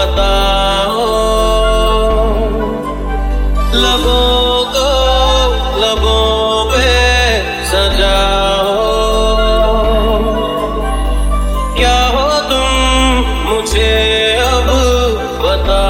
बताओ लबों को लबों पे सजाओ क्या हो तुम मुझे अब बताओ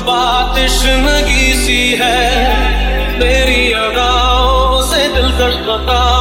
बात तश्नगी सी है। मेरी अदाओं से दिल तड़पता